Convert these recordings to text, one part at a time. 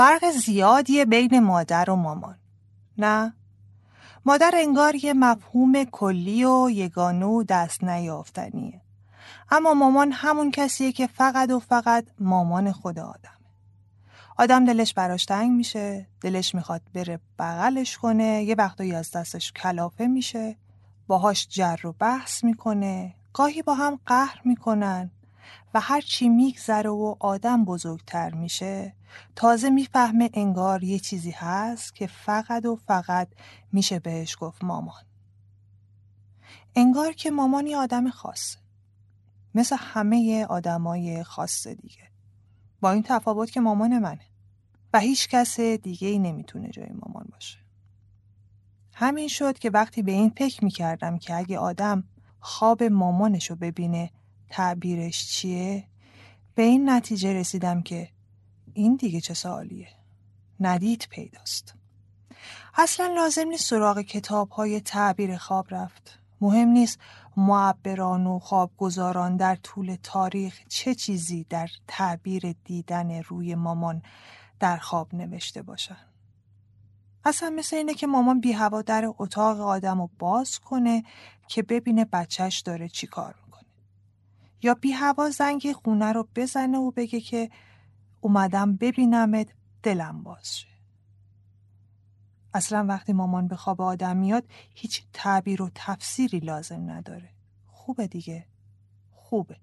فرق زیادیه بین مادر و مامان. نه. مادر انگار یه مفهوم کلی و یگانه و دست نیافتنیه. اما مامان همون کسیه که فقط و فقط مامان خود آدمه. آدم دلش براش تنگ میشه دلش می‌خواد بره بغلش کنه یه وقتایی از دستش کلافه میشه باهاش جر و بحث می‌کنه گاهی با هم قهر می‌کنن. و هر چی میگذره و آدم بزرگتر میشه تازه می‌فهمه انگار یه چیزی هست که فقط و فقط میشه بهش گفت مامان. انگار که مامان یه آدم خاصه مثل همه آدمای خاص دیگه. با این تفاوت که مامان منه و هیچ کس دیگه ای نمی‌تونه جای مامان باشه. همین شد که وقتی به این فکر می‌کردم که اگه آدم خواب مامانشو ببینه تعبیرش چیه؟ به این نتیجه رسیدم که این دیگه چه سوالیه؟ ندید پیداست. اصلا لازم نیست سراغ کتاب های تعبیر خواب رفت. مهم نیست معبران و خوابگزاران در طول تاریخ چه چیزی در تعبیر دیدن روی مامان در خواب نوشته باشن. اصلا مثل اینه که مامان بی هوا در اتاق آدم رو باز کنه که ببینه بچهش داره چی کار یا بی هوا زنگ خونه رو بزنه و بگه که اومدم ببینمت دلم باز شه. اصلا وقتی مامان به خواب آدم میاد هیچ تعبیر و تفسیری لازم نداره. خوبه دیگه. خوبه.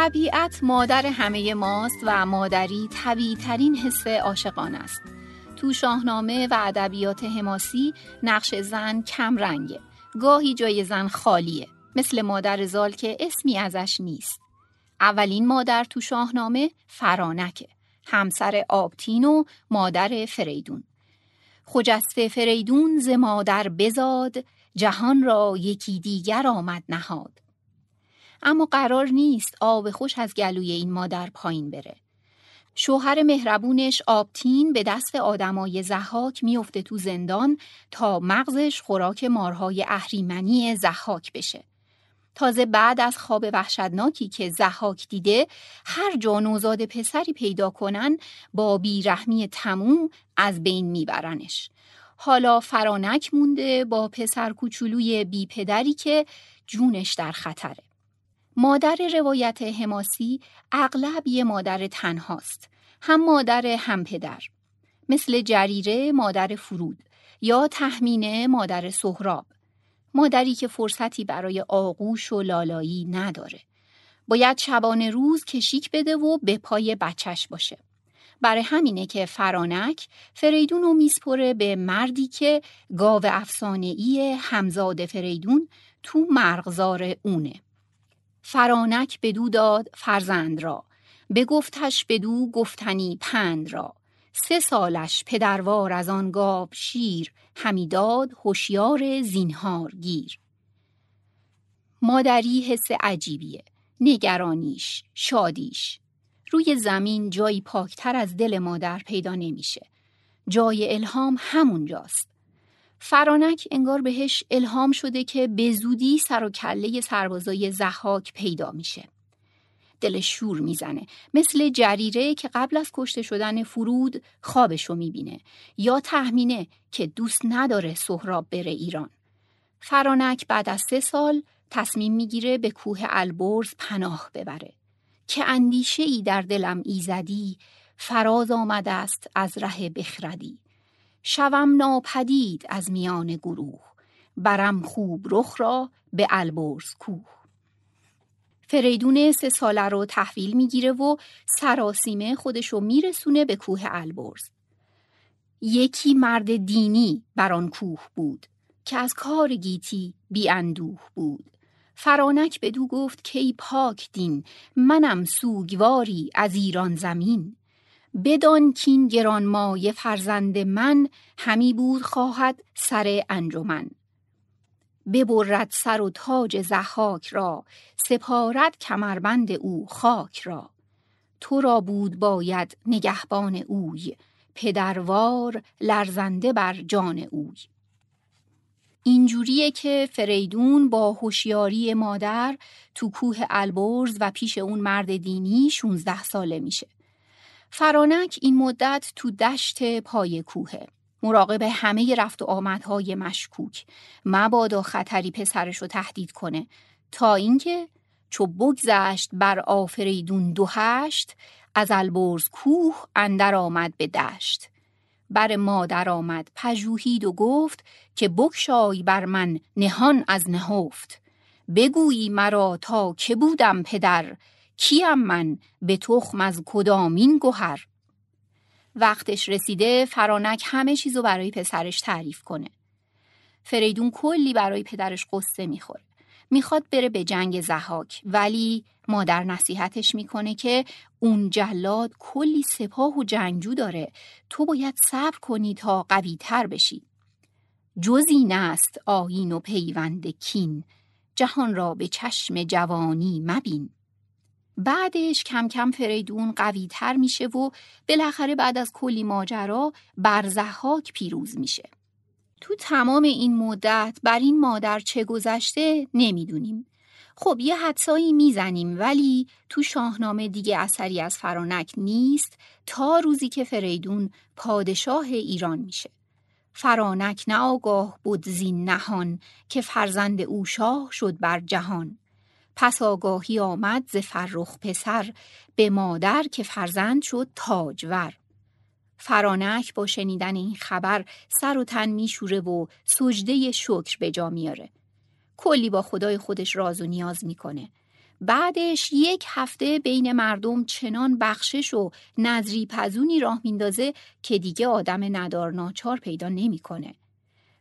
طبیعت مادر همه ماست و مادری طبیعی ترین حس عاشقان است. تو شاهنامه و ادبیات حماسی نقش زن کم رنگه. گاهی جای زن خالیه. مثل مادر زال که اسمی ازش نیست. اولین مادر تو شاهنامه فرانکه. همسر آبتین و مادر فریدون. خجسته فریدون ز مادر بزاد جهان را یکی دیگر آمد نهاد. اما قرار نیست آب خوش از گلوی این مادر پایین بره. شوهر مهربونش آبتین به دست آدمای زحاک میفته تو زندان تا مغزش خوراک مارهای اهریمنی زحاک بشه. تازه بعد از خواب وحشتناکی که زحاک دیده هر جا نوزاد پسری پیدا کنن با بیرحمی تموم از بین میبرنش. حالا فرانک مونده با پسر کوچولوی بی پدری که جونش در خطره. مادر روایت حماسی اغلب یه مادر تنهاست. هم مادر هم پدر. مثل جریره مادر فرود یا تحمینه مادر سهراب. مادری که فرصتی برای آغوش و لالایی نداره. باید شبانه روز کشیک بده و به پای بچش باشه. برای همینه که فرانک فریدون رو میسپره به مردی که گاو افسانه‌ای همزاد فریدون تو مرغزار اونه. فرانک بدو داد فرزند را. بگفتش بدو گفتنی پند را. سه سالش پدروار از آن گاو شیر همی داد هوشیار زینهار گیر. مادری حس عجیبیه نگرانیش شادیش. روی زمین جایی پاکتر از دل مادر پیدا نمیشه. جای الهام همونجاست. فرانک انگار بهش الهام شده که به زودی سر و کله سربازای زحاک پیدا میشه. دل شور می‌زنه. مثل جریره که قبل از کشته شدن فرود خوابشو می‌بینه یا تهمینه که دوست نداره سهراب بره ایران. فرانک بعد از سه سال تصمیم می‌گیره به کوه البرز پناه ببره. که اندیشه ای در دلم ایزدی فراز آمده است از ره بخردی. شوم ناپدید از میان گروه. برم خوب رخ را به البرز کوه. فریدون سه ساله رو تحویل می‌گیره و سراسیمه خودشو میرسونه به کوه البرز. یکی مرد دینی بر آن کوه بود که از کار گیتی بی اندوه بود. فرانک بدو گفت کی پاک دین منم سوگواری از ایران زمین. بدان کین گران مایه فرزند من همی بود خواهد سر انجمن. ببرد سر و تاج زحاک را سپارد کمربند او خاک را. تو را بود باید نگهبان اوی پدروار لرزنده بر جان اوی. اینجوریه که فریدون با هوشیاری مادر تو کوه البرز و پیش اون مرد دینی 16 ساله میشه. فرانک این مدت تو دشت پای کوهه. مراقب همه رفت و آمدهای مشکوک. مبادا خطری پسرش رو تهدید کنه تا اینکه چو بگذشت بر آفریدون دو هشت از البرز کوه اندر آمد به دشت. بر مادر آمد پژوهید و گفت که بکشای بر من نهان از نهفت بگویی مرا تا که بودم پدر کیم من به تخم از کدامین گوهر وقتش رسیده فرانک همه چیزو برای پسرش تعریف کنه. فریدون کلی برای پدرش قصه می‌خوره. می‌خواد بره به جنگ زهاک ولی مادر نصیحتش می‌کنه که اون جلاد کلی سپاه و جنگجو داره. تو باید صبر کنی تا قوی تر بشی. جز این است آیین و پیوند کین. جهان را به چشم جوانی مبین. بعدش کم کم فریدون قوی تر میشه و بالاخره بعد از کلی ماجرا بر زحاک پیروز میشه تو تمام این مدت بر این مادر چه گذشته نمی‌دونیم. خب یه حدسایی می‌زنیم ولی تو شاهنامه دیگه اثری از فرانک نیست تا روزی که فریدون پادشاه ایران میشه. فرانک نه آگاه بود زین نهان که فرزند او شاه شد بر جهان. پس آگاهی آمد ز فرخ پسر به مادر که فرزند شد تاجور. فرانک با شنیدن این خبر سر و تن میشوره و سجده شکر به جا میاره. کلی با خدای خودش راز و نیاز می‌کنه. بعدش یک هفته بین مردم چنان بخشش و نظری پزونی راه میندازه که دیگه آدم ندار ناچار پیدا نمی‌کنه.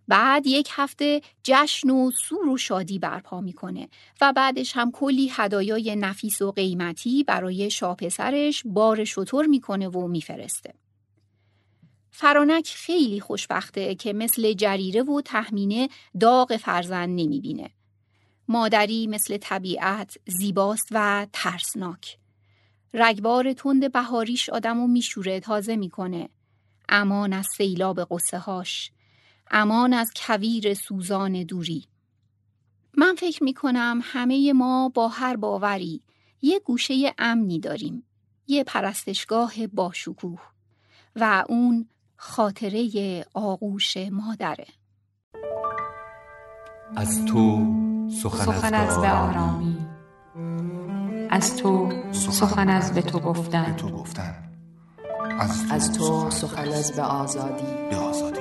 بعد یک هفته جشن و سور و شادی برپا می‌کنه و بعدش هم کلی هدایای نفیس و قیمتی برای شاه پسرش بار شطور می‌کنه و میفرسته. فرانک خیلی خوشبخته که مثل جریره و تحمینه داغ فرزند نمی‌بینه. مادری مثل طبیعت زیباست و ترسناک. رگبار تند بهاریش آدمو میشوره تازه می‌کنه. امان از سیلاب قصه هاش. امان از کویر سوزان دوری. من فکر می‌کنم همه ما با هر باوری یه گوشه امنی داریم. یه پرستشگاه باشکوه و اون خاطره آغوش مادره. از تو سخن از به آرامی. از تو سخن از به تو گفتن. تو گفتن. از تو سخن از به آزادی. به آزادی.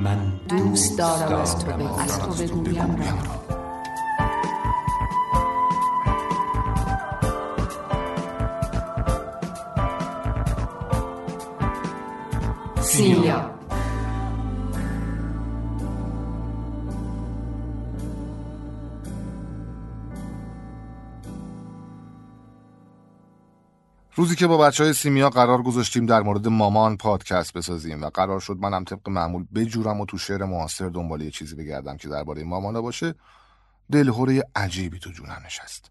من دوست دارم از تو بگویم را سیمیا روزی که با بچه های سیمیا قرار گذاشتیم در مورد مامان پادکست بسازیم و قرار شد منم طبق معمول بجورم و تو شعر معاصر دنبال یه چیزی بگردم که درباره مامانا باشه دلهوره عجیبی تو جونم نشست.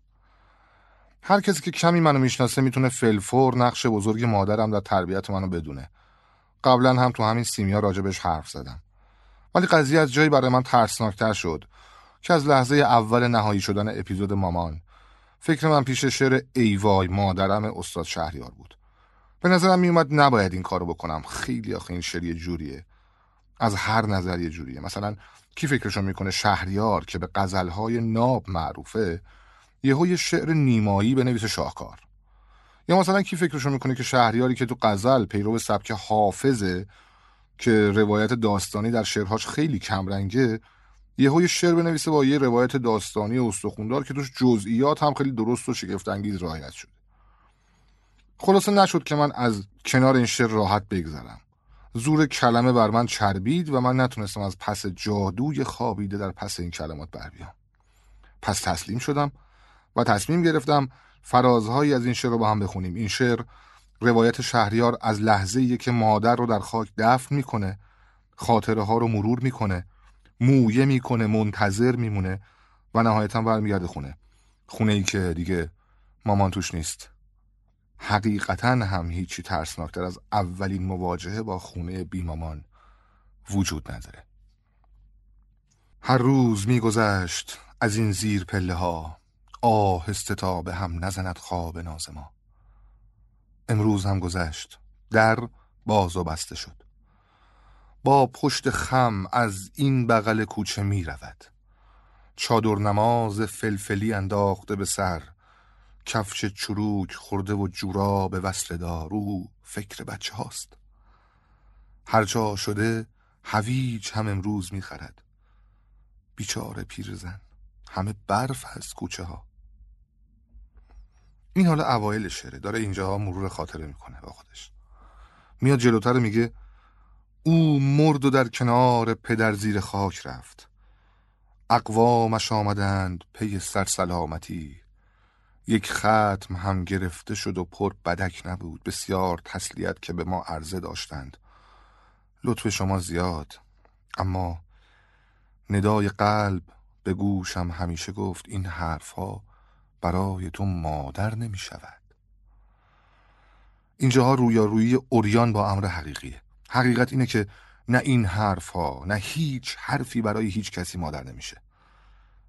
هر کسی که کمی منو می‌شناسه می‌تونه فلفور نقش بزرگ مادرم در تربیت منو بدونه. قبلا هم تو همین سیمیا راجبش حرف زدم. ولی قضیه از جایی برای من ترسناکتر شد که از لحظه اول نهایی شدن اپیزود مامان فکر من پیش شعر ایوای مادرم استاد شهریار بود. به نظرم میومد نباید این کارو بکنم. خیلی آخه این شعر یه جوریه. از هر نظر یه جوریه. مثلا کی فکرشو می‌کنه شهریار که به غزلهای ناب معروفه یهو یه شعر نیمایی بنویس شاهکار. یا مثلا کی فکرشو می‌کنه که شهریاری که تو غزل پیرو سبک حافظه که روایت داستانی در شعرهاش خیلی کمرنگه یه شعر بنویسه با یه روایت داستانی استخوندار که توش جزئیات هم خیلی درست و شگفت انگیز رعایت شده. خلاصه نشد که من از کنار این شعر راحت بگذرم. زور کلمه بر من چربید و من نتونستم از پس جادوی خوابیده در پس این کلمات بر بیام. پس تسلیم شدم و تصمیم گرفتم فرازهایی از این شعر رو با هم بخونیم. این شعر روایت شهریار از لحظه که مادر رو در خاک دفن می‌کنه خاطره ها رو مرور می‌کنه مویه می‌کنه منتظر میمونه و نهایتا برمیگرده خونه. خونه ای که دیگه مامان توش نیست. حقیقتا هم هیچی ترسناکتر از اولین مواجهه با خونه بیمامان وجود نداره. هر روز میگذشت از این زیر پله ها. آهسته تا به هم نزند خواب ناز ما. امروز هم گذشت. در باز و بسته شد. با پشت خم از این بغل کوچه می رود. چادر نماز فلفلی انداخته به سر کفش چروک خورده و جورا به وصل دارو فکر بچه هاست. هر جا شده هویج هم امروز می خرد. بیچاره پیرزن همه برف از کوچه ها. این حالا اوایل شعره داره اینجا مرور خاطره می‌کنه با خودش. میاد جلوتر میگه او مرد و در کنار پدر زیر خاک رفت. اقوامش آمدند پی سرسلامتی. یک ختم هم گرفته شد و پر بدک نبود. بسیار تسلیت که به ما عرضه داشتند. لطف شما زیاد. اما ندای قلب به گوشم همیشه گفت این حرفها برای تو مادر نمی شود اینجاها رویارویی اوریان با امر حقیقیه. حقیقت اینه که نه این حرف ها نه هیچ حرفی برای هیچ کسی مادر نمیشه.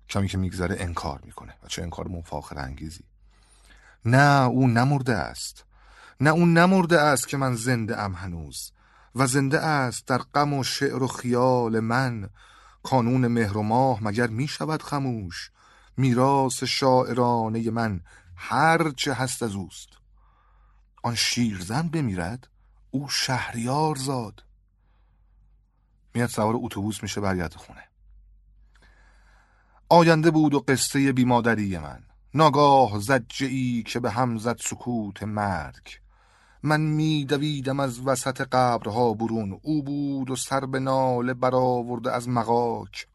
کمی که میگذره انکار می‌کنه و چه انکار مفاخر انگیزی. نه او نمرده است. نه اون نمرده است که من زنده ام هنوز و زنده است در غم و شعر و خیال من. کانون مهر و ماه مگر می شود خموش؟ میراث شاعرانه من هر چه هست از اوست. آن شیرزن بمیرد او شهریار زاد. میاد سوار اتوبوس میشه برگرد خونه. آینده بود و قصه بیمادری من. ناگاه زجه ای که به هم زد سکوت مرگ. من میدویدم از وسط قبرها برون. او بود و سر به ناله برآورده از مغاک.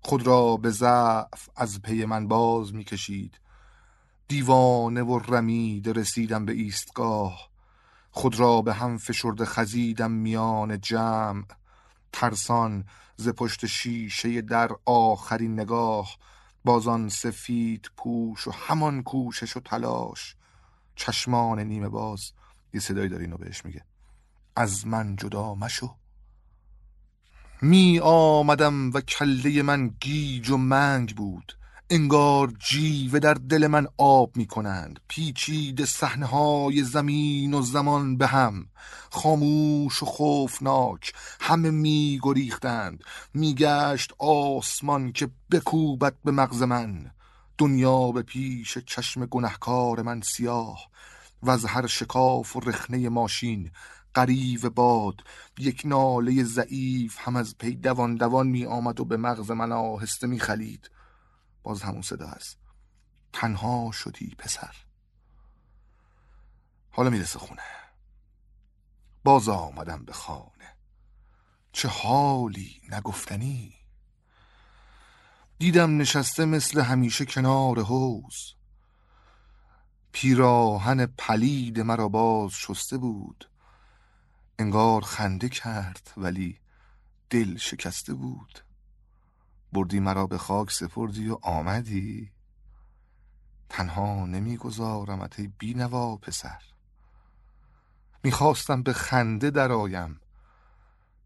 خود را به ضعف از پی من باز می‌کشید. دیوانه و رمید رسیدم به ایستگاه. خود را به هم فشرده خزیدم میان جمع. ترسان ز پشت شیشه در آخرین نگاه بازان سفید پوش و همان کوشش و تلاش. چشمان نیمه باز یه صدایی داره اینو بهش میگه. از من جدا مشو. می آمدم و کله من گیج و منگ بود. انگار جیوه در دل من آب می کنند پیچید صحنه های زمین و زمان به هم. خاموش و خوفناک. همه می گریختند میگشت آسمان که بکوبت به مغز من. دنیا به پیش چشم گنهکار من سیاه. و از هر شکاف و رخنه ماشین. قریب باد. یک ناله ضعیف هم از پی دوان دوان می آمد و به مغز من آهسته می خلید باز همون صدا هست. تنها شدی پسر. حالا می‌رسه خونه. باز آمدم به خانه. چه حالی نگفتنی؟ دیدم نشسته مثل همیشه کنار حوز پیراهن پلید مرا باز شسته بود. انگار خنده کرد ولی دل شکسته بود. بردی مرا به خاک سپردی و آمدی. تنها نمیگذارمت ای بینوا پسر. می‌خواستم به خنده درآیم.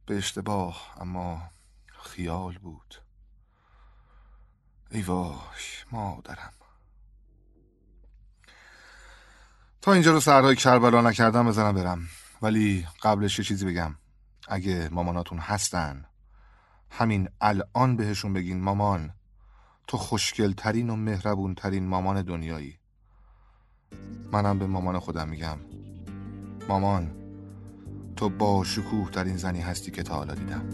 به اشتباه اما خیال بود. ای وای مادرم. تا اینجا رو سرهای کربلا نکردم بزنم برم. ولی قبلش یه چیزی بگم. اگه ماماناتون هستن همین الان بهشون بگین مامان تو خوشگلترین و مهربونترین مامان دنیایی. منم به مامان خودم میگم. مامان تو با شکوه ترین زنی هستی که تا حالا دیدم.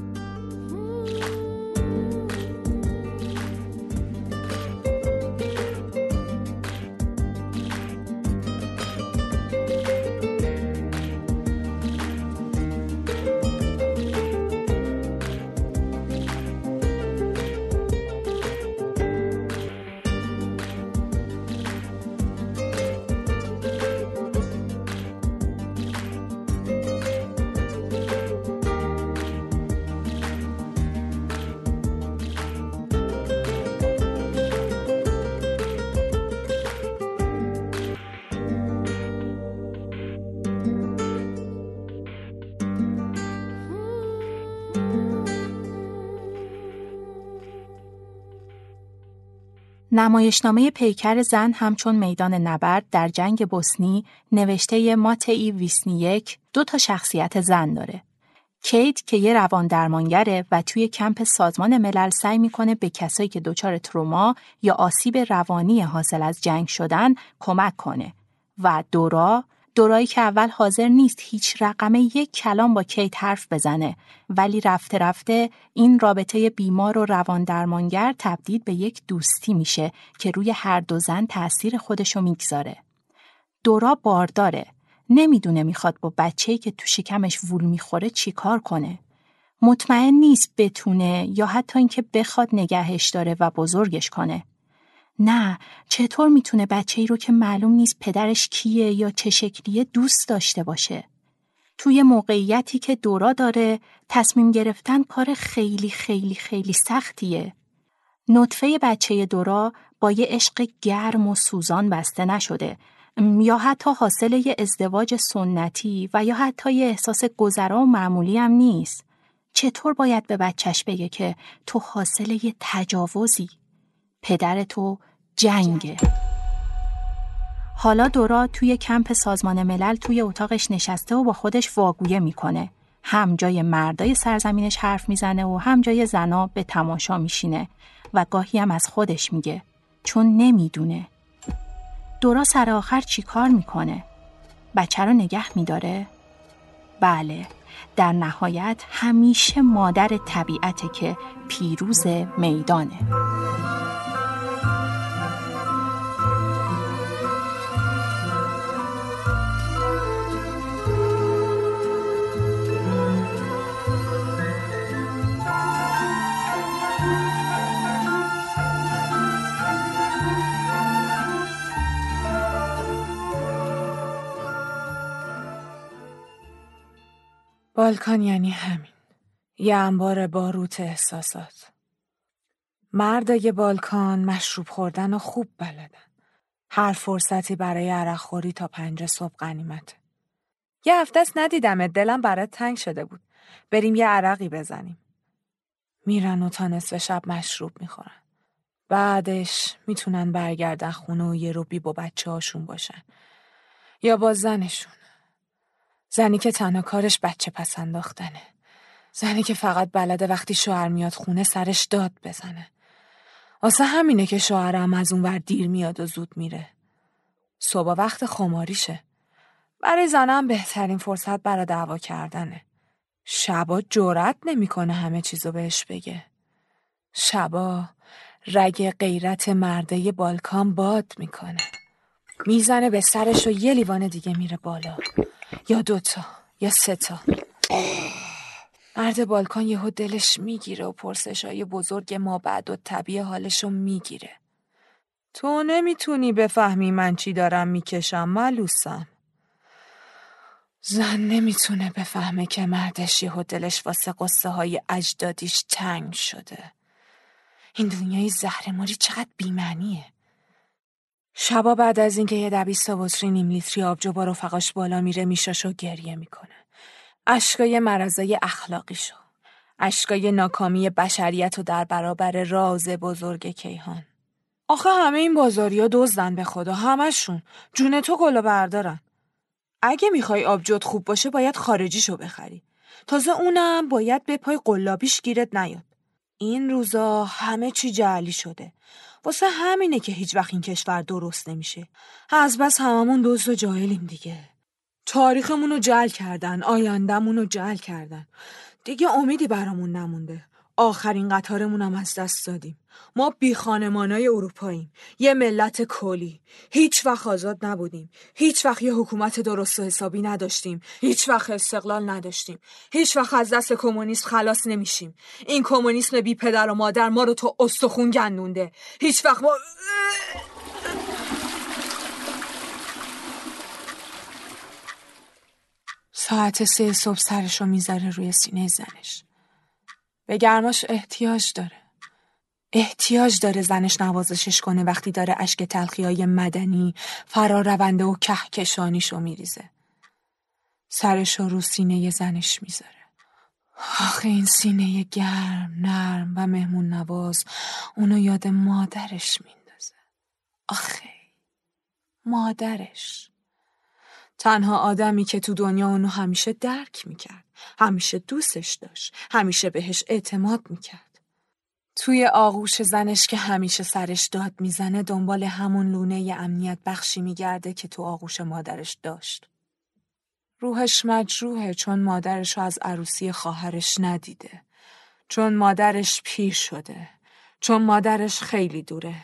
نمایشنامه پیکر زن همچون میدان نبرد در جنگ بوسنی نوشته ماتئی ویسنیک دو تا شخصیت زن داره. کیت که یه روان درمانگره و توی کمپ سازمان ملل سعی می‌کنه به کسایی که دچار تروما یا آسیب روانی حاصل از جنگ شدن کمک کنه و دورا دورایی که اول حاضر نیست هیچ رقمه یک کلام با کیت حرف بزنه ولی رفته رفته این رابطه بیمار و روان درمانگر تبدیل به یک دوستی میشه که روی هر دو زن تأثیر خودشو می‌گذاره. دورا بارداره. نمی‌دونه می‌خواد با بچه‌ای که تو شکمش وول می‌خوره چیکار کنه. مطمئن نیست بتونه یا حتی اینکه بخواد نگهش داره و بزرگش کنه. نه چطور می‌تونه بچه ای رو که معلوم نیست پدرش کیه یا چه شکلیه دوست داشته باشه؟ توی موقعیتی که دورا داره تصمیم گرفتن کار خیلی خیلی خیلی سختیه. نطفه بچه دورا با یه عشق گرم و سوزان بسته نشده یا حتی حاصل یه ازدواج سنتی و یا حتی یه احساس گذرا و معمولی هم نیست. چطور باید به بچهش بگه که تو حاصل یه تجاوزی؟ پدر تو جنگه حالا دورا توی کمپ سازمان ملل توی اتاقش نشسته و با خودش واگویه می‌کنه. هم جای مردای سرزمینش حرف می‌زنه و هم جای زنا به تماشا میشینه و گاهی هم از خودش میگه. چون نمی‌دونه. دورا سر آخر چی کار می‌کنه؟ بچه رو نگه میداره؟ بله. در نهایت همیشه مادر طبیعته که پیروز میدانه. بالکان یعنی همین. یه انبار باروت احساسات. مردای بالکان مشروب خوردن و خوب بلدن. هر فرصتی برای عرق خوری تا پنج صبح قنیمته. یه هفته است ندیدمت دلم برات تنگ شده بود. بریم یه عرقی بزنیم. میرن و تا نصف شب مشروب می‌خورن. بعدش می‌تونن برگردن خونه و یه روبی با بچه هاشون باشن. یا با زنشون. زنی که تنها کارش بچه پس انداختنه. زنی که فقط بلده وقتی شوهر میاد خونه سرش داد بزنه. واسه همینه که شوهرم از اون ور دیر میاد و زود میره. صبح وقت خماریشه. برای زنم بهترین فرصت برای دعوا کردنه. شبا جرأت نمی‌کنه همه چیزو بهش بگه. شبا رگ غیرت مرده بالکان باد می‌کنه. می‌زنه به سرش و یه لیوان دیگه میره بالا. یا دوتا یا سه تا. مرد بالکان یهو دلش می‌گیره و پرسش های بزرگ ما بعد و طبیع حالشو می‌گیره. تو نمی‌تونی بفهمی من چی دارم می‌کشم ملوسم. زن نمی‌تونه بفهمه که مردش یهو دلش واسه قصه های اجدادیش تنگ شده. این دنیای زهرماری چقدر بیمعنیه؟ شبا بعد از اینکه یه دبیست بطری نیم لیتری آبجو با رفقاش بالا میره میشاشو گریه می‌کنه. اشکای مرزای اخلاقیشو. اشکای ناکامی بشریت و در برابر راز بزرگ کیهان. آخه همه این بازاریا دزدن به خدا همشون جون تو گلو بردارن اگه می‌خوای آبجوت خوب باشه باید خارجیشو بخری تازه اونم باید به پای قلابیش گیرت نیاد این روزا همه چی جعلی شده. واسه همینه که هیچ وقت این کشور درست نمیشه. از بس هممون دوست و جاهلیم دیگه. تاریخمون رو جل کردن آیندهمون رو جل کردن. دیگه امیدی برامون نمونده. آخرین قطارمون هم از دست دادیم. ما بی خانمانای اروپاییم. یه ملت کلی. هیچ وقت آزاد نبودیم. هیچ وقت یه حکومت درست و حسابی نداشتیم. هیچ وقت استقلال نداشتیم. هیچ وقت از دست کمونیسم خلاص نمیشیم. این کمونیسم بی پدر و مادر ما رو تو استخون گندونده. هیچ وقت ما ساعت سه صبح سرشو می‌ذاره روی سینه زنش. به گرماش احتیاج داره. احتیاج داره زنش نوازشش کنه وقتی داره اشک تلخی های مدنی فرار رونده و کهکشانیشو میریزه. سرشو رو سینه زنش می‌ذاره. آخه این سینه گرم نرم و مهمون نواز اونو یاد مادرش میندازه. آخه مادرش. تنها آدمی که تو دنیا اونو همیشه درک می‌کرد همیشه دوستش داشت همیشه بهش اعتماد می‌کرد. توی آغوش زنش که همیشه سرش داد می‌زنه دنبال همون لونه امنیت بخشی میگرده که تو آغوش مادرش داشت. روحش مجروحه چون مادرش رو از عروسی خواهرش ندیده. چون مادرش پیر شده. چون مادرش خیلی دوره.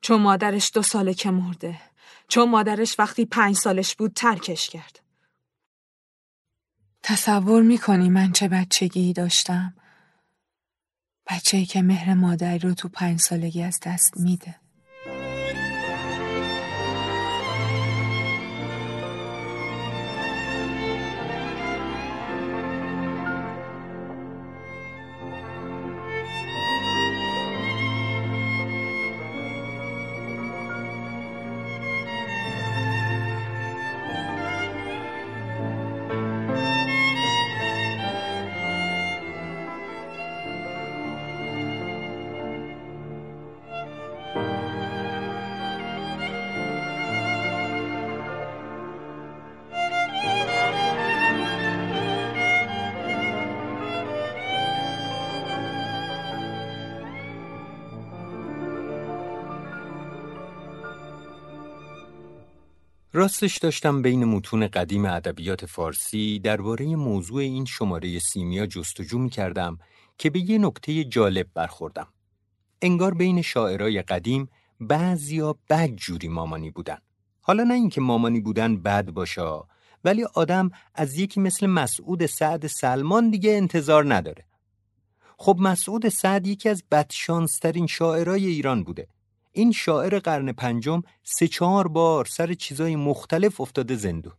چون مادرش دو ساله که مرده. چون مادرش وقتی پنج سالش بود ترکش کرد. تصور می‌کنی من چه بچگی داشتم؟ بچه‌ای که مهر مادری رو تو پنج سالگی از دست میده. راستش داشتم بین متون قدیم ادبیات فارسی درباره موضوع این شماره سیمیا جستجو می کردم که به یه نکته جالب برخوردم. انگار بین شاعرای قدیم بعضیا بد جوری مامانی بودن. حالا نه اینکه مامانی بودن بد باشه ولی آدم از یکی مثل مسعود سعد سلمان دیگه انتظار نداره. خب مسعود سعد یکی از بدشانسترین شاعرای ایران بوده. این شاعر قرن پنجم سه چهار بار سر چیزای مختلف افتاده زندون.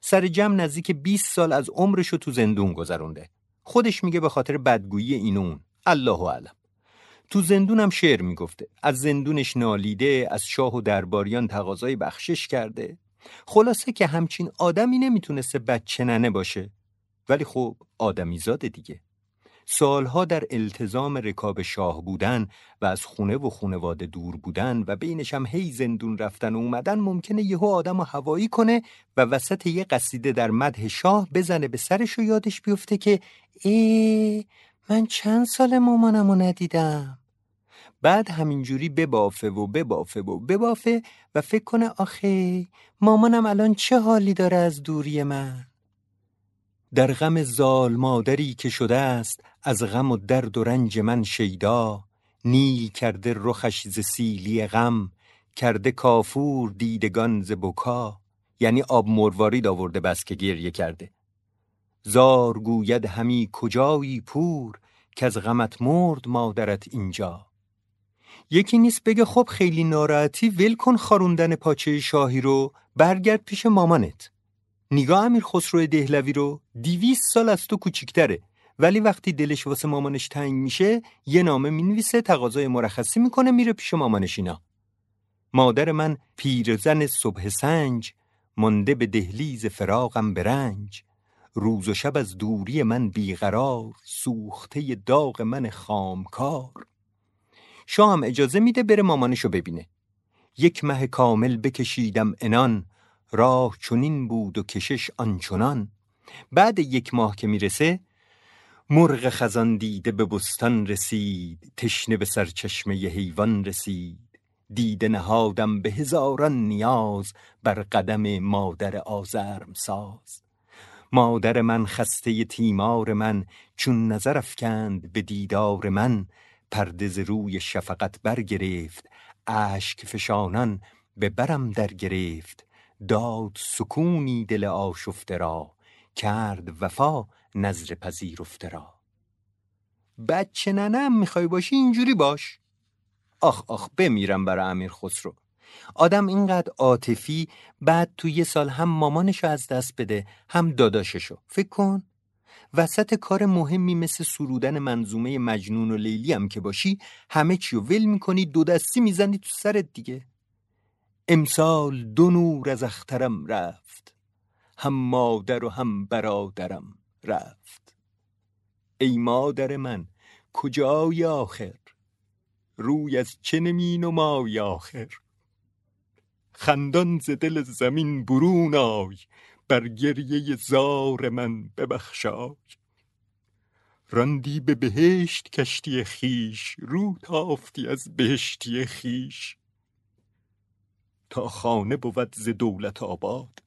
سر جمع نزدیک 20 سال از عمرش رو تو زندون گذرونده. خودش میگه به خاطر بدگویی اینون. الله علم. تو زندونم شعر می‌گفته. از زندونش نالیده، از شاه و درباریان تقاضای بخشش کرده. خلاصه که همچین آدمی نمی‌تونسته بچه ننه باشه. ولی خب آدمی زاده دیگه. سالها در التزام رکاب شاه بودن و از خونه و خونواده دور بودن و بینش هم هی زندون رفتن و اومدن ممکنه یهو آدم هوایی کنه و وسط یه قصیده در مدح شاه بزنه به سرش و یادش بیفته که ای من چند سال مامانم رو ندیدم. بعد همینجوری ببافه و ببافه و ببافه و فکر کنه آخه مامانم الان چه حالی داره از دوری من؟ در غم زال مادری که شده است از غم و درد و رنج من شیدا. نیل کرده رخش ز سیلی غم کرده کافور دیدگان ز بکا. یعنی آب مروارید آورده بس که گریه کرده. زار گوید همی کجایی پور که از غمت مرد مادرت اینجا. یکی نیست بگه خب خیلی ناراحتی ول کن خاروندن پاچه شاهی رو برگرد پیش مامانت. نگاه امیر خسرو دهلوی رو دیویست سال از تو کوچیکتره. ولی وقتی دلش واسه مامانش تنگ میشه یه نامه می‌نویسه تقاضای مرخصی می‌کنه میره پیش مامانش اینا مادر من پیرزن صبح سنج مانده به دهلیز فراغم برنج روز و شب از دوری من بیقرار سوخته داغ من خامکار. شاه اجازه میده بره مامانشو ببینه. یک مه کامل بکشیدم انان راه چنین بود و کشش آنچنان. بعد یک ماه که می‌رسه مرغ خزان دیده به بستان رسید تشنه به سرچشمه حیوان رسید. دیده نهادم به هزاران نیاز بر قدم مادر آزرم ساز. مادر من خسته تیمار من چون نظر افکند به دیدار من. پرده روی شفقت برگرفت اشک فشانان به برم در گرفت داد سکونی دل آشفته را کرد وفا نظر پذیرفته را. بچه ننم می‌خوای باشی اینجوری باش. آخ آخ بمیرم برای امیر خسرو. آدم اینقدر عاطفی بعد تو یه سال هم مامانشو از دست بده هم داداششو. فکر کن. وسط کار مهمی مثل سرودن منظومه مجنون و لیلی هم که باشی همه چیو ول می‌کنی دو دستی می‌زنی تو سرت دیگه. امسال دو نور از اخترم رفت هم مادر و هم برادرم رفت. ای مادر من کجای آخر؟ روی از چه نمی نمای آخر؟ خندان ز دل زمین برون آی بر گریه زار من ببخشای. راندی به بهشت کشتی خیش رو تافتی از بهشتی خیش تا خانه بود ز دولت آباد.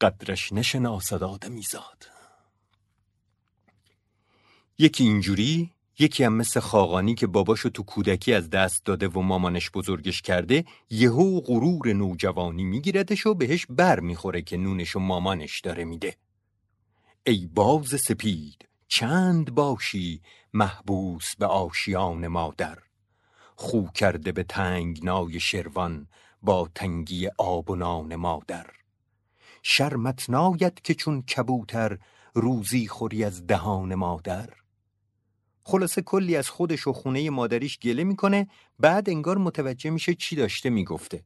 قدرش نشناسد آدمی زاد. یکی اینجوری یکی هم مثل خاقانی که باباشو تو کودکی از دست داده و مامانش بزرگش کرده یهو غرور نوجوانی میگیردش و بهش بر می‌خوره که نونش و مامانش داره میده. ای باز سپید چند باشی محبوس به آشیان مادر؟ خو کرده به تنگنای شروان با تنگی آب و نان مادر. شرمت ناید که چون کبوتر روزی خوری از دهان مادر. خلاصه کلی از خودش و خونه مادریش گله می‌کنه بعد انگار متوجه میشه چی داشته می‌گفته.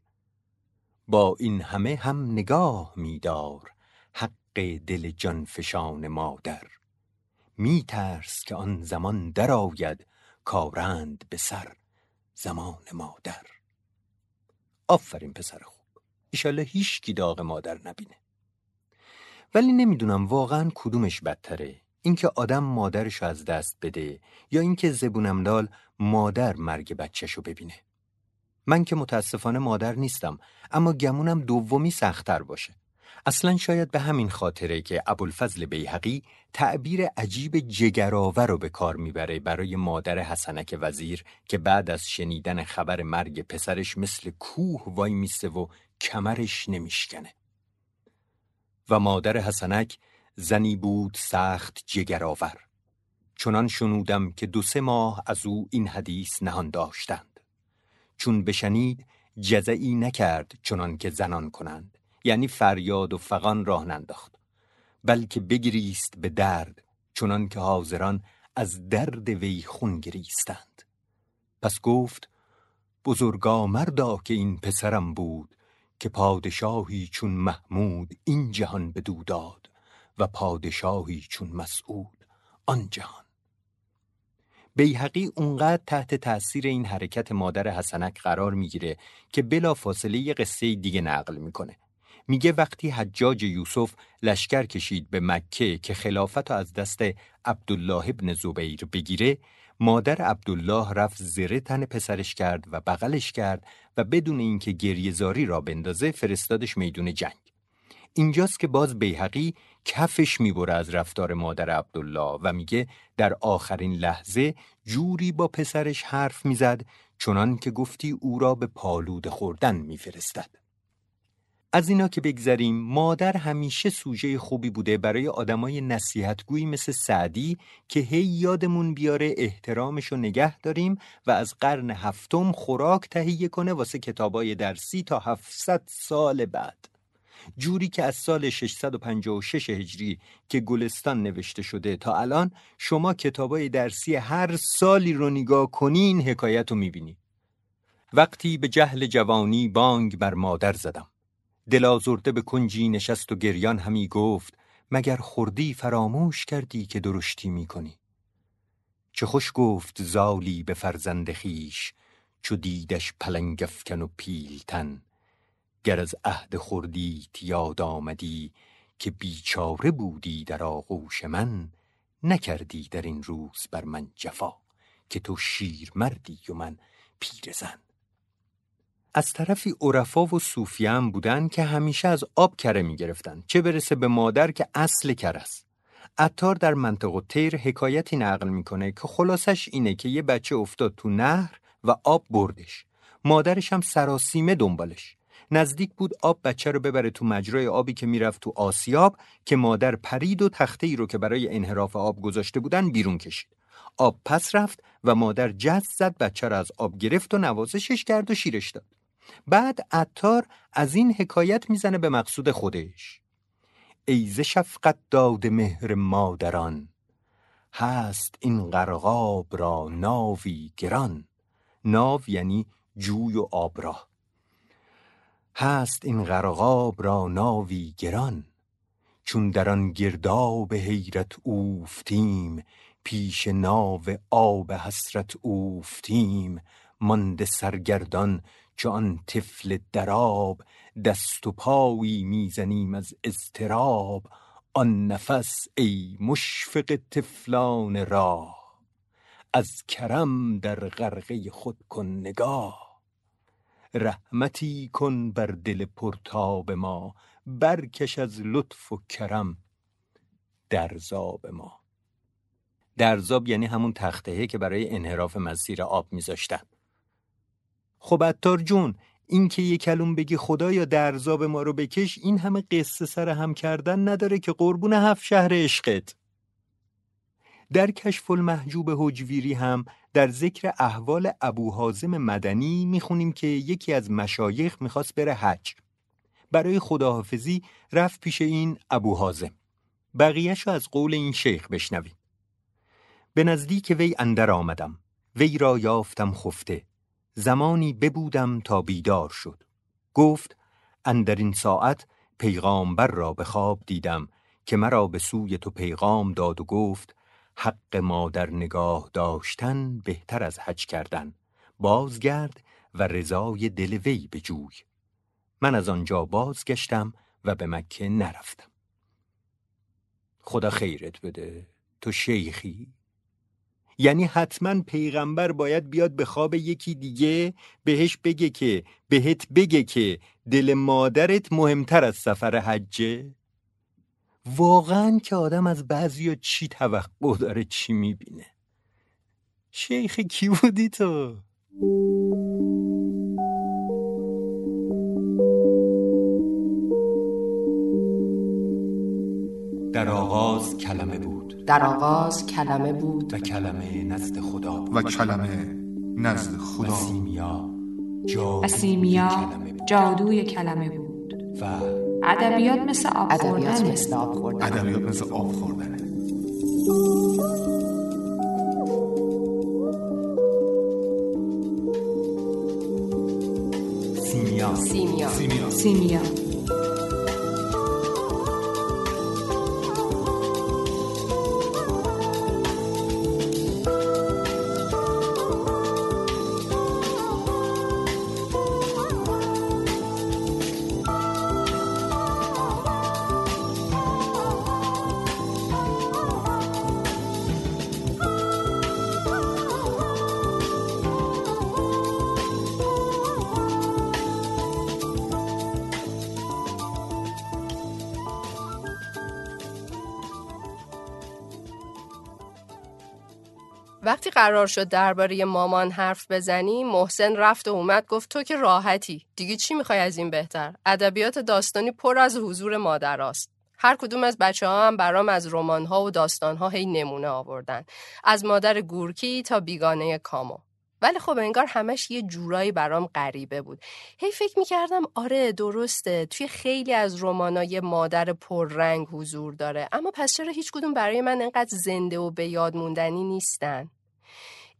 با این همه هم نگاه میدار حق دل جانفشان مادر. میترس که آن زمان درآید کارند به سر زمان مادر. آفرین پسر خوب. ایشالله هیچ کی داغ مادر نبینه. ولی نمی‌دونم واقعا کدومش بدتره. اینکه آدم مادرش از دست بده یا اینکه زبونمدال مادر مرگ بچهشو ببینه. من که متاسفانه مادر نیستم اما گمونم دومی سختتر باشه. اصلا شاید به همین خاطره که ابوالفضل بیهقی تعبیر عجیب جگرآور رو به کار می‌بره برای مادر حسنک وزیر که بعد از شنیدن خبر مرگ پسرش مثل کوه وای میسته و کمرش نمیشکنه. و مادر حسنک زنی بود سخت جگرآور. چنان شنودم که دو سه ماه از او این حدیث نهان داشتند. چون بشنید جزعی نکرد چنان که زنان کنند. یعنی فریاد و فقان راه ننداخت. بلکه بگریست به درد چنان که حاضران از درد وی خون گریستند. پس گفت بزرگا مردا که این پسرم بود که پادشاهی چون محمود این جهان به داد و پادشاهی چون مسعود آن جهان. بیهقی اونقدر تحت تأثیر این حرکت مادر حسنک قرار می‌گیره که بلا فاصله یه قصه دیگه نقل می‌کنه. میگه وقتی حجاج یوسف لشکر کشید به مکه که خلافت از دست عبدالله ابن زبیر بگیره مادر عبدالله رفت زره تن پسرش کرد و بغلش کرد و بدون اینکه گریهزاری را بندازه فرستادش میدون جنگ اینجاست که باز بیهقی کفش می‌بره از رفتار مادر عبدالله و میگه در آخرین لحظه جوری با پسرش حرف می‌زد چنان که گفتی او را به پالود خوردن میفرستد. از اینا که بگذریم مادر همیشه سوژه خوبی بوده برای آدمای نصیحتگویی مثل سعدی که هی یادمون بیاره احترامش رو نگه داریم و از قرن هفتم خوراک تهیه کنه واسه کتابای درسی تا 700 سال بعد. جوری که از سال 656 هجری که گلستان نوشته شده تا الان شما کتابای درسی هر سالی رو نگاه کنین حکایت رو می‌بینی. وقتی به جهل جوانی بانگ بر مادر زدم. دل آزرده به کنجی نشست و گریان همی گفت مگر خوردی فراموش کردی که درشتی می‌کنی چه خوش گفت زالی به فرزند خیش چو دیدش پلنگفکن و پیلتن. گر از عهد خوردیت یاد آمدی که بیچاره بودی در آغوش من نکردی در این روز بر من جفا که تو شیر مردی و من پیرزن. از طرفی عرفا و صوفیان بودن که همیشه از آب کره می گرفتن چه برسه به مادر که اصل کر است. عطار در منطقه تیر حکایتی نقل می‌کنه که خلاصش اینه که یه بچه افتاد تو نهر و آب بردش. مادرش هم سراسیمه دنبالش. نزدیک بود آب بچه رو ببره تو مجرای آبی که می‌رفت تو آسیاب که مادر پرید و تخته ای رو که برای انحراف آب گذاشته بودن بیرون کشید. آب پس رفت و مادر جست زد بچه رو از آب گرفت و نوازشش کرد و شیرش داد. بعد عطار از این حکایت می‌زنه به مقصود خودش. ایز شفقت داد مهر مادران هست این غرقاب را ناوی گران. ناو یعنی جوی و آبراه. هست این غرقاب را ناوی گران. چون در آن گرداب حیرت اوفتیم پیش ناو آب حسرت اوفتیم مانده سرگردان چون آن طفل دراب دست و پایی می‌زنیم از اضطراب آن نفس ای مشفق طفلان راه. از کرم در غرقه خود کن نگاه. رحمتی کن بر دل پرتاب ما برکش از لطف و کرم درزاب ما. درزاب یعنی همون تختهه که برای انحراف مسیر آب میذاشتن. خب اتار جون این که یه کلوم بگی خدایا درزاب ما رو بکش این همه قصه سر هم کردن نداره که قربون هفت شهر عشقت. در کشف المحجوب حجویری هم در ذکر احوال ابو حازم مدنی می‌خونیم که یکی از مشایخ می‌خواست بره حج. برای خداحافظی رفت پیش این ابو حازم. بقیهش از قول این شیخ بشنویم. به نزدیک وی اندر آمدم. وی را یافتم خفته. زمانی ببودم تا بیدار شد. گفت اندر این ساعت پیغامبر را به خواب دیدم که مرا به سوی تو پیغام داد و گفت حق ما در نگاه داشتن بهتر از حج کردن. بازگرد و رضای دل وی بجوی من از آنجا بازگشتم و به مکه نرفتم. خدا خیرت بده تو شیخی؟ یعنی حتما پیغمبر باید بیاد به خواب یکی دیگه بهش بگه که بهت بگه که دل مادرت مهمتر از سفر حجه. واقعا که آدم از بعضی چی توقع داره چی می‌بینه. شیخ کی بودی تو؟ در آغاز کلمه بود. در آغاز کلمه بود. و کلمه نزد خدا و کلمه نزد خدا. سیمیا اسیمیا جادوی کلمه بود. و ادبیات مثل آب ادبیات. مثل آب خوردن ادبیات مثل آب سیمیا سیمیا. سیمیا. سیمیا. وقتی قرار شد درباره مامان حرف بزنیم محسن رفت و اومد گفت تو که راحتی. دیگه چی می‌خوای از این بهتر؟ ادبیات داستانی پر از حضور مادراست هر کدوم از بچه ها هم برام از رمان ها و داستان ها هی نمونه آوردن. از مادر گورکی تا بیگانه کامو. ولی خب انگار همش یه جورایی برام غریبه بود. هی فکر می‌کردم آره درسته. توی خیلی از رمانای مادر پررنگ حضور داره. اما پس چرا هیچ کدوم برای من انقدر زنده و به یاد موندنی نیستن؟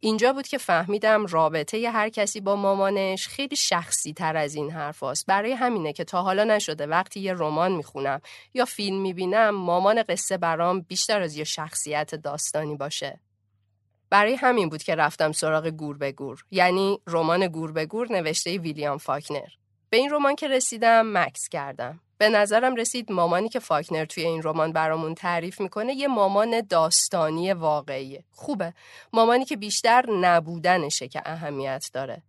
اینجا بود که فهمیدم رابطه ی هر کسی با مامانش خیلی شخصی تر از این حرف هست. برای همینه که تا حالا نشده وقتی یه رمان می‌خونم یا فیلم می‌بینم مامان قصه برام بیشتر از یه شخصیت داستانی باشه. برای همین بود که رفتم سراغ گور به گور یعنی رمان گور به گور نوشته ویلیام فاکنر. به این رمان که رسیدم مکس کردم. به نظرم رسید مامانی که فاکنر توی این رمان برامون تعریف می‌کنه یه مامان داستانی واقعیه. خوبه. مامانی که بیشتر نبودنشه که اهمیت داره.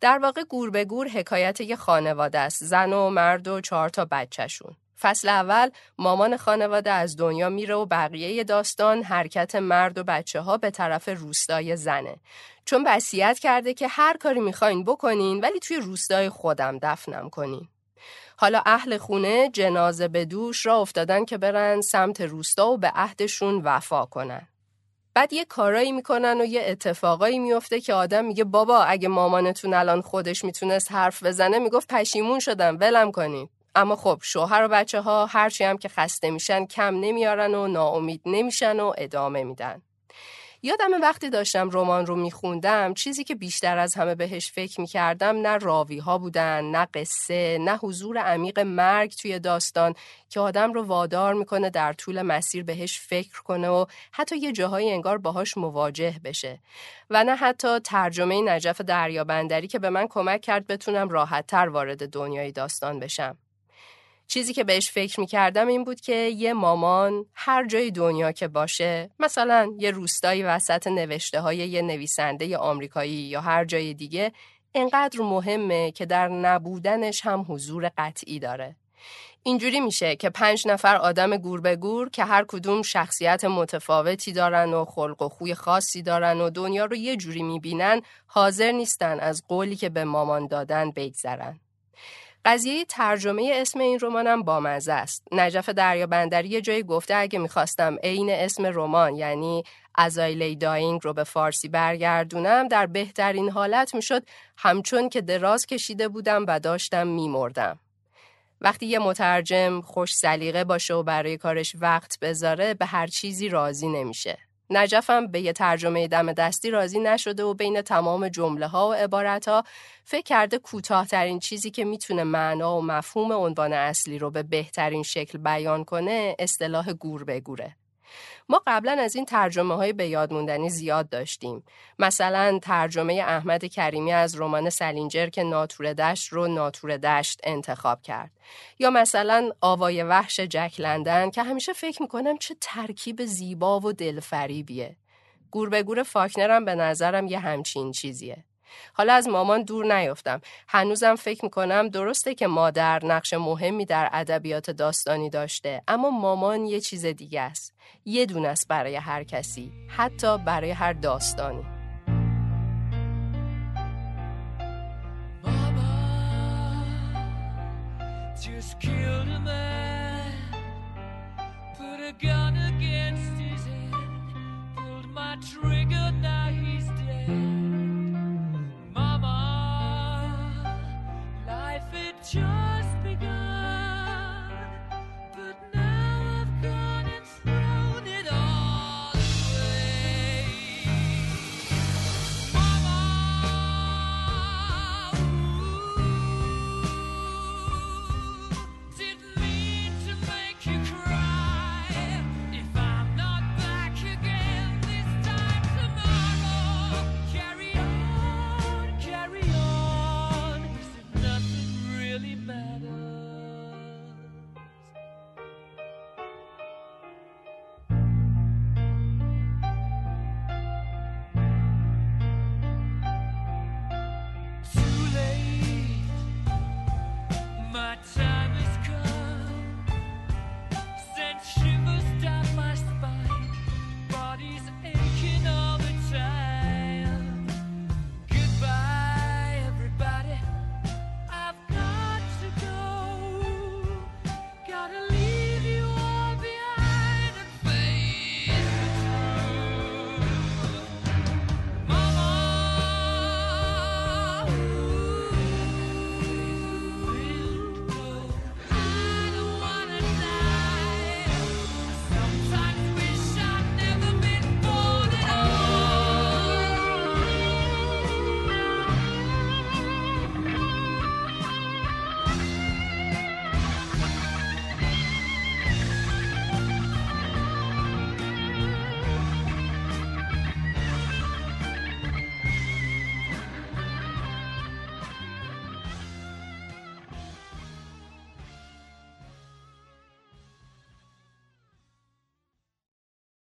در واقع گور به گور حکایت یه خانواده است. زن و مرد و چهار تا بچهشون. فصل اول مامان خانواده از دنیا میره و بقیه داستان حرکت مرد و بچه ها به طرف روستای زنه. چون وصیت کرده که هر کاری می‌خواین بکنین ولی توی روستای خودم دفنم کنین. حالا اهل خونه جنازه به دوش را افتادن که برن سمت روستا و به عهدشون وفا کنن بعد یه کارایی می‌کنن و یه اتفاقایی میفته که آدم میگه بابا اگه مامانتون الان خودش می‌تونست حرف بزنه می‌گفت پشیمون شدم ولم کنین اما خب شوهر و بچه ها هرچی هم که خسته میشن کم نمیارن و ناامید نمیشن و ادامه میدن. یادم وقتی داشتم رمان رو میخوندم چیزی که بیشتر از همه بهش فکر می‌کردم نه راوی ها بودن نه قصه نه حضور عمیق مرگ توی داستان که آدم رو وادار می‌کنه در طول مسیر بهش فکر کنه و حتی یه جاهای انگار باهاش مواجه بشه. و نه حتی ترجمه نجف دریابندری که به من کمک کرد بتونم راحت تر وارد دنیای داستان بشم. چیزی که بهش فکر می‌کردم این بود که یه مامان هر جای دنیا که باشه مثلا یه روستایی وسط نوشته های یه نویسنده آمریکایی یا هر جای دیگه انقدر مهمه که در نبودنش هم حضور قطعی داره. اینجوری میشه که پنج نفر آدم گور به گور که هر کدوم شخصیت متفاوتی دارن و خلق و خوی خاصی دارن و دنیا رو یه جوری می‌بینن حاضر نیستن از قولی که به مامان دادن بگذرن. قضیه ترجمه اسم این رمانم بامزه است. نجف دریا بندری یه جایی گفته اگه می‌خواستم عین اسم رمان یعنی ازایلی داینگ رو به فارسی برگردونم در بهترین حالت می‌شد همچون که دراز کشیده بودم و داشتم میمردم. وقتی یه مترجم خوش سلیقه باشه و برای کارش وقت بذاره به هر چیزی راضی نمیشه. نجفم به یه ترجمه دم دستی راضی نشده و بین تمام جمله ها و عبارت ها فکر کرده کوتاهترین چیزی که می‌تونه معنا و مفهوم عنوان اصلی رو به بهترین شکل بیان کنه اصطلاح گور بگوره. ما قبلا از این ترجمه های به یاد موندنی زیاد داشتیم. مثلا ترجمه احمد کریمی از رمان سلینجر که ناتور دشت رو ناتور دشت انتخاب کرد. یا مثلا آوای وحش جک لندن که همیشه فکر می‌کنم چه ترکیب زیبا و دلفریبیه. گور به گور فاکنرم به نظرم یه همچین چیزیه. حالا از مامان دور نیفتم. هنوزم فکر می‌کنم درسته که مادر نقش مهمی در ادبیات داستانی داشته اما مامان یه چیز دیگه است. یه دونه است برای هر کسی حتی برای هر داستانی. Trick